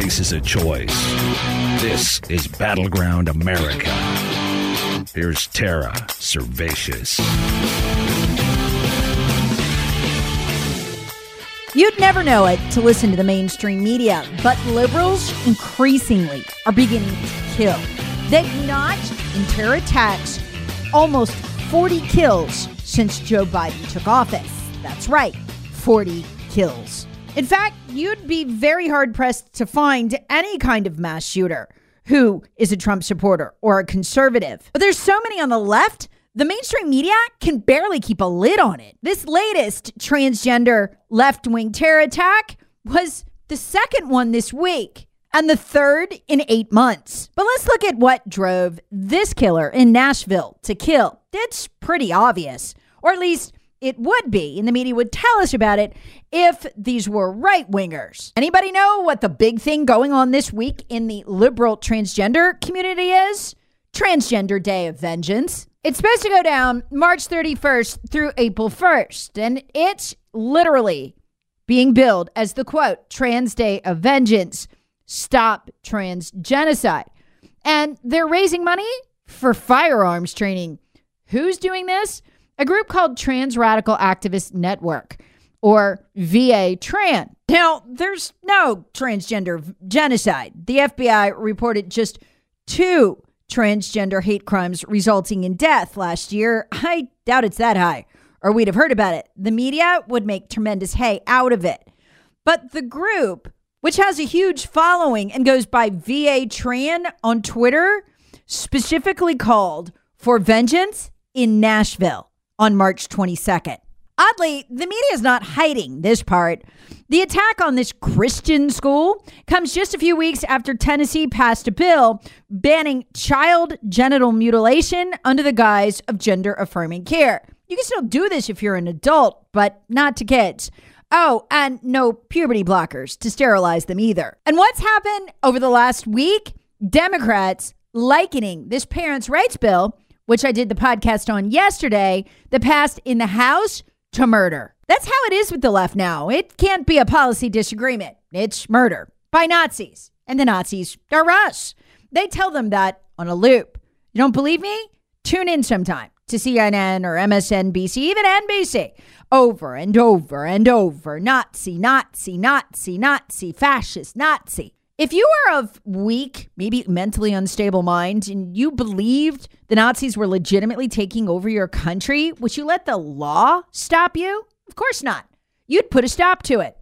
Faces a choice. This is Battleground America. Here's Tara Servatius. You'd never know it to listen to the mainstream media, but liberals increasingly are beginning to kill. They've notched in terror attacks almost 40 kills since Joe Biden took office. That's right, 40 kills. In fact, you'd be very hard pressed to find any kind of mass shooter who is a Trump supporter or a conservative. But there's so many on the left, the mainstream media can barely keep a lid on it. This latest transgender left wing terror attack was the second one this week and the third in eight months. But let's look at what drove this killer in Nashville to kill. It's pretty obvious, or at least it would be, and the media would tell us about it if these were right wingers. Anybody know what the big thing going on this week in the liberal transgender community is? Transgender Day of Vengeance. It's supposed to go down March 31st through April 1st, and it's literally being billed as the quote, Trans Day of Vengeance Stop Trans Genocide. And they're raising money for firearms training. Who's doing this? A group called Trans Radical Activist Network, or VA Tran. Now, there's no transgender genocide. The FBI reported just two transgender hate crimes resulting in death last year. I doubt it's that high, or we'd have heard about it. The media would make tremendous hay out of it. But the group which has a huge following and goes by VA Tran on Twitter, specifically called for vengeance in Nashville on March 22nd. Oddly, the media is not hiding this part. The attack on this Christian school comes just a few weeks after Tennessee passed a bill banning child genital mutilation under the guise of gender affirming care. You can still do this if you're an adult, but not to kids. Oh, and no puberty blockers to sterilize them either. And what's happened over the last week? Democrats likening this parents' rights bill, which I did the podcast on yesterday, the passed in the House to murder. That's how it is with the left now. It can't be a policy disagreement, it's murder by Nazis. And the Nazis are us. They tell them that on a loop. You don't believe me? Tune in sometime to CNN or MSNBC, even NBC, over and over and over Nazi, Nazi, Nazi, Nazi, fascist, Nazi. If you were of weak, maybe mentally unstable mind, and you believed the Nazis were legitimately taking over your country, would you let the law stop you? Of course not. You'd put a stop to it.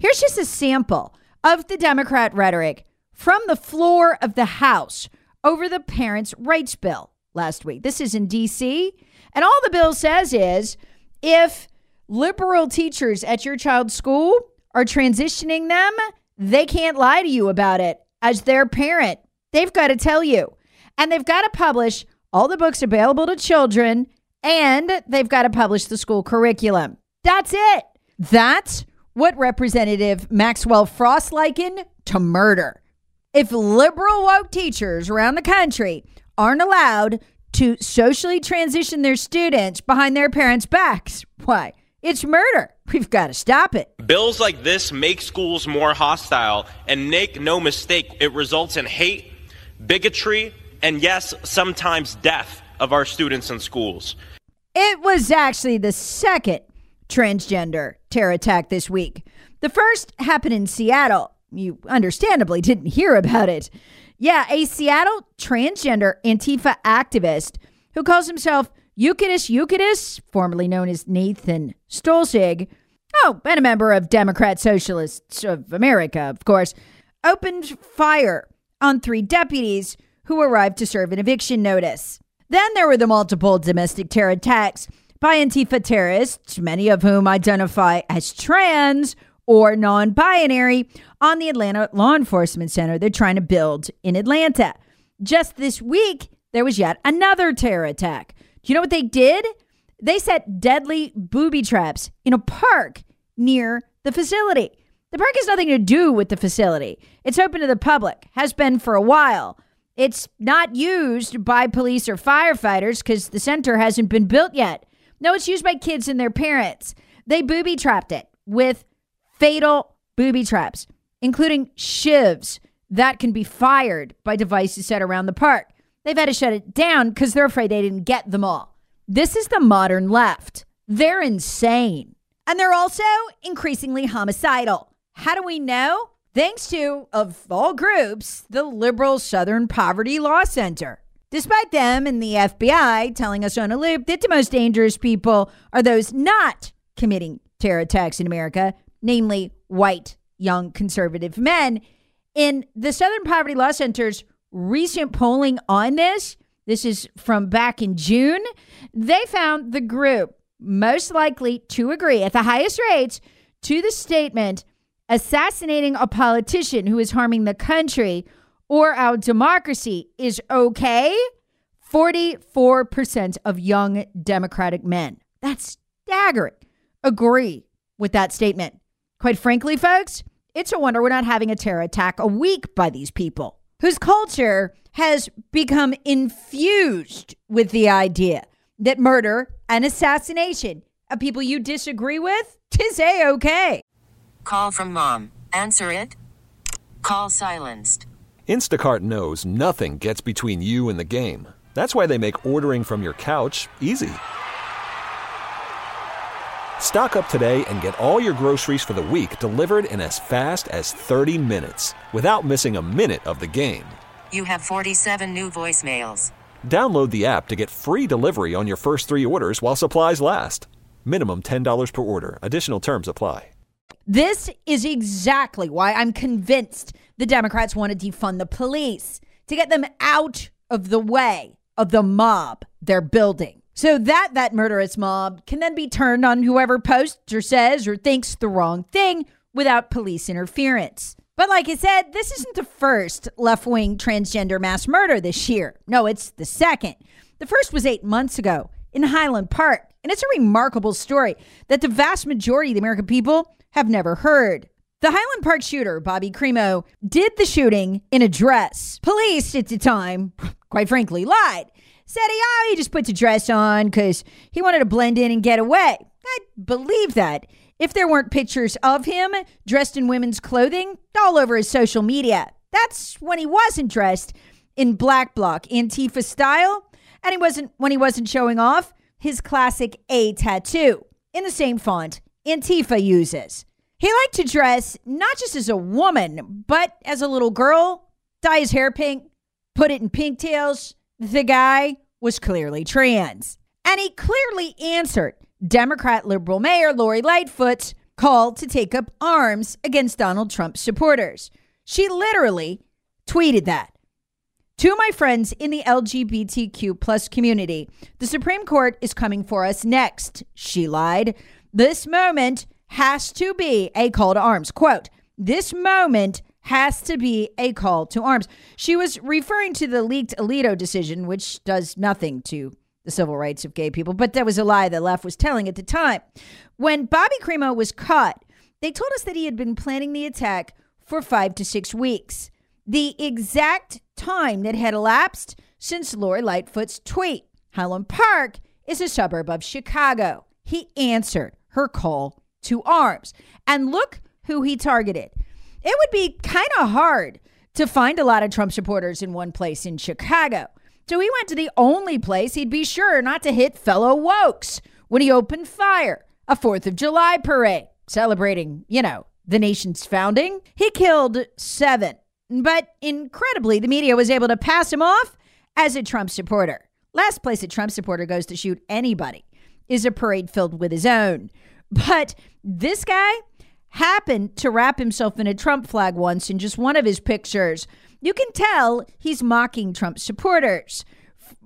Here's just a sample of the Democrat rhetoric from the floor of the House over the Parents' Rights Bill last week. This is in DC. And all the bill says is if liberal teachers at your child's school are transitioning them, they can't lie to you about it as their parent. They've got to tell you. And they've got to publish all the books available to children and they've got to publish the school curriculum. That's it. That's what Representative Maxwell Frost likened to murder. If liberal woke teachers around the country aren't allowed to socially transition their students behind their parents' backs. Why? It's murder. We've got to stop it. Bills like this make schools more hostile, and make no mistake, it results in hate, bigotry, and yes, sometimes death of our students in schools. It was actually the second transgender terror attack this week. The first happened in Seattle. You understandably didn't hear about it. Yeah, a Seattle transgender Antifa activist who calls himself Euclidus Euclidus, formerly known as Nathan Stolzig, oh, and a member of Democrat Socialists of America, of course, opened fire on three deputies who arrived to serve an eviction notice. Then there were the multiple domestic terror attacks by Antifa terrorists, many of whom identify as trans or non binary, on the Atlanta Law Enforcement Center they're trying to build in Atlanta. Just this week, there was yet another terror attack. Do you know what they did? They set deadly booby traps in a park near the facility. The park has nothing to do with the facility. It's open to the public, has been for a while. It's not used by police or firefighters because the center hasn't been built yet. No, it's used by kids and their parents. They booby trapped it with fatal booby traps, including shivs that can be fired by devices set around the park. They've had to shut it down because they're afraid they didn't get them all. This is the modern left. They're insane. And they're also increasingly homicidal. How do we know? Thanks to, of all groups, the liberal Southern Poverty Law Center. Despite them and the FBI telling us on a loop that the most dangerous people are those not committing terror attacks in America, namely white, young, conservative men, in the Southern Poverty Law Center's recent polling on this, this is from back in June, they found the group most likely to agree at the highest rates to the statement assassinating a politician who is harming the country or our democracy is okay, 44% of young Democratic men. That's staggering. Agree with that statement. Quite frankly, folks, it's a wonder we're not having a terror attack a week by these people whose culture has become infused with the idea that murder and assassination of people you disagree with is a okay. Call from mom. Answer it. Call silenced. Instacart knows nothing gets between you and the game. That's why they make ordering from your couch easy. Stock up today and get all your groceries for the week delivered in as fast as 30 minutes without missing a minute of the game. You have 47 new voicemails. Download the app to get free delivery on your first three orders while supplies last. Minimum $10 per order. Additional terms apply. This is exactly why I'm convinced the Democrats want to defund the police to get them out of the way of the mob they're building. So that that murderous mob can then be turned on whoever posts or says or thinks the wrong thing without police interference. But like I said, this isn't the first left wing transgender mass murder this year. No, it's the second. The first was eight months ago in Highland Park. And it's a remarkable story that the vast majority of the American people have never heard. The Highland Park shooter, Bobby Crimo, did the shooting in a dress. Police at the time, quite frankly, lied. Said he, oh, he just put the dress on because he wanted to blend in and get away. I believe that. If there weren't pictures of him dressed in women's clothing all over his social media, that's when he wasn't dressed in black bloc Antifa style, and he wasn't when he wasn't showing off his classic A tattoo in the same font Antifa uses. He liked to dress not just as a woman, but as a little girl, dye his hair pink, put it in pigtails. The guy was clearly trans. And he clearly answered Democrat liberal mayor Lori Lightfoot called to take up arms against Donald Trump's supporters. She literally tweeted that. To my friends in the LGBTQ plus community, the Supreme Court is coming for us next, she lied. This moment has to be a call to arms. Quote, this moment has to be a call to arms. She was referring to the leaked Alito decision, which does nothing to the civil rights of gay people, but that was a lie the left was telling at the time. When Bobby Crimo was caught, they told us that he had been planning the attack for five to six weeks the exact time that had elapsed since Lori Lightfoot's tweet. Highland Park is a suburb of Chicago. He answered her call to arms. And look who he targeted. It would be kind of hard to find a lot of Trump supporters in one place in Chicago. So he went to the only place he'd be sure not to hit fellow wokes when he opened fire a 4th of July parade celebrating, you know, the nation's founding. He killed seven, but incredibly, the media was able to pass him off as a Trump supporter. Last place a Trump supporter goes to shoot anybody is a parade filled with his own. But this guy happened to wrap himself in a Trump flag once in just one of his pictures. You can tell he's mocking Trump supporters.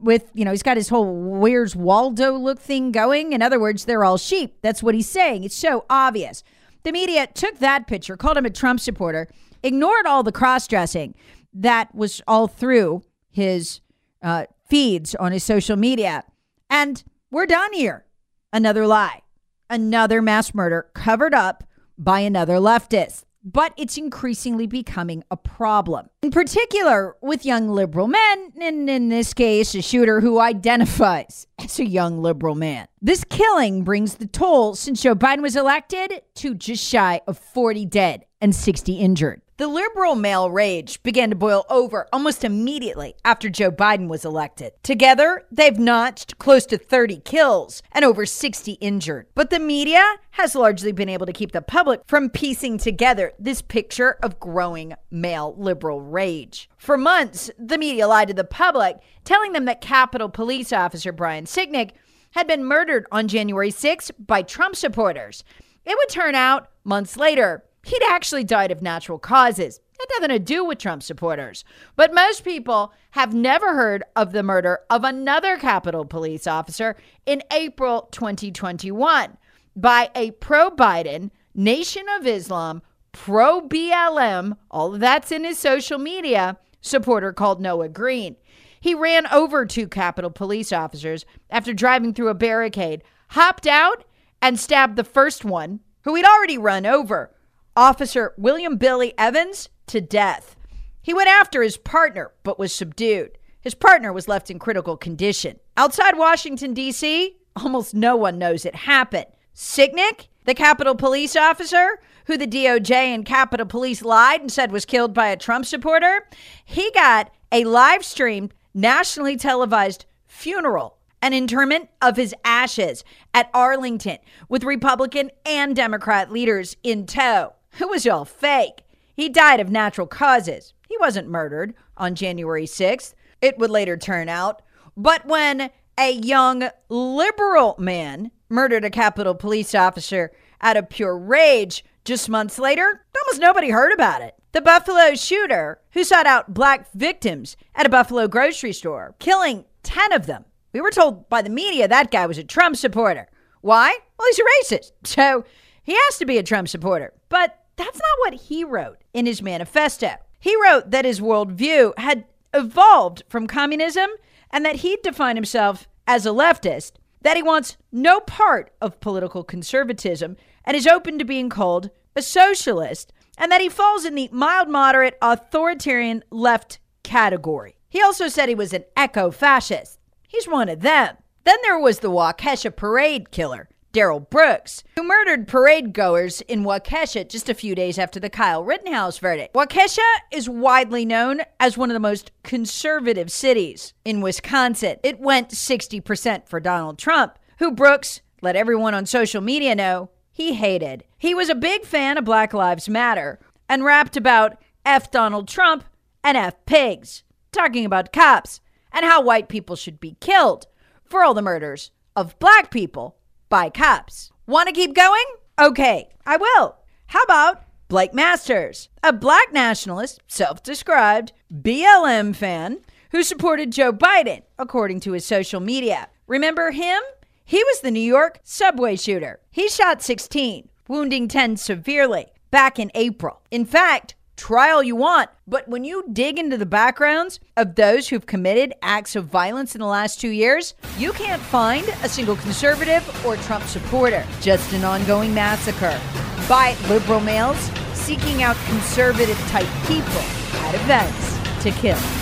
With, you know, he's got his whole Where's Waldo look thing going. In other words, they're all sheep. That's what he's saying. It's so obvious. The media took that picture, called him a Trump supporter, ignored all the cross dressing that was all through his uh, feeds on his social media. And we're done here. Another lie, another mass murder covered up by another leftist. But it's increasingly becoming a problem, in particular with young liberal men, and in this case, a shooter who identifies as a young liberal man. This killing brings the toll since Joe Biden was elected to just shy of 40 dead and 60 injured. The liberal male rage began to boil over almost immediately after Joe Biden was elected. Together, they've notched close to 30 kills and over 60 injured. But the media has largely been able to keep the public from piecing together this picture of growing male liberal rage. For months, the media lied to the public, telling them that Capitol Police Officer Brian Sicknick had been murdered on January 6 by Trump supporters. It would turn out months later He'd actually died of natural causes. Had nothing to do with Trump supporters. But most people have never heard of the murder of another Capitol police officer in April 2021 by a pro Biden, Nation of Islam, pro BLM, all of that's in his social media, supporter called Noah Green. He ran over two Capitol police officers after driving through a barricade, hopped out, and stabbed the first one, who he'd already run over. Officer William Billy Evans to death. He went after his partner, but was subdued. His partner was left in critical condition. Outside Washington, D.C., almost no one knows it happened. Sicknick, the Capitol Police officer, who the DOJ and Capitol Police lied and said was killed by a Trump supporter, he got a live streamed, nationally televised funeral and interment of his ashes at Arlington with Republican and Democrat leaders in tow. It was all fake. He died of natural causes. He wasn't murdered on January 6th, it would later turn out. But when a young liberal man murdered a Capitol police officer out of pure rage just months later, almost nobody heard about it. The Buffalo shooter who sought out black victims at a Buffalo grocery store, killing 10 of them. We were told by the media that guy was a Trump supporter. Why? Well, he's a racist. So he has to be a Trump supporter. But that's not what he wrote in his manifesto. He wrote that his worldview had evolved from communism and that he'd define himself as a leftist, that he wants no part of political conservatism and is open to being called a socialist, and that he falls in the mild moderate authoritarian left category. He also said he was an eco fascist. He's one of them. Then there was the Waukesha parade killer, Darrell Brooks, who murdered parade goers in Waukesha just a few days after the Kyle Rittenhouse verdict. Waukesha is widely known as one of the most conservative cities in Wisconsin. It went 60% for Donald Trump, who Brooks let everyone on social media know he hated. He was a big fan of Black Lives Matter and rapped about F Donald Trump and F pigs, talking about cops and how white people should be killed for all the murders of black people by cops. Want to keep going? Okay, I will. How about Blake Masters, a black nationalist, self described BLM fan who supported Joe Biden, according to his social media. Remember him? He was the New York subway shooter. He shot 16, wounding 10 severely back in April. In fact, try all you want, but when you dig into the backgrounds of those who've committed acts of violence in the last two years, you can't find a single conservative or Trump supporter. Just an ongoing massacre by liberal males seeking out conservative type people at events to kill.